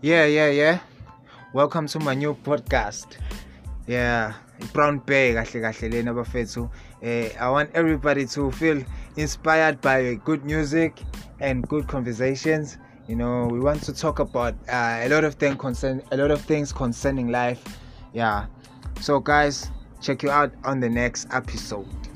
Yeah, yeah, yeah. Welcome to my new podcast. Yeah, Brown Bay kahle kahle lena bafethu. Eh I want everybody to feel inspired by good music and good conversations. You know, we want to talk about uh, a lot of things concern a lot of things concerning life. Yeah. So guys, check you out on the next episode.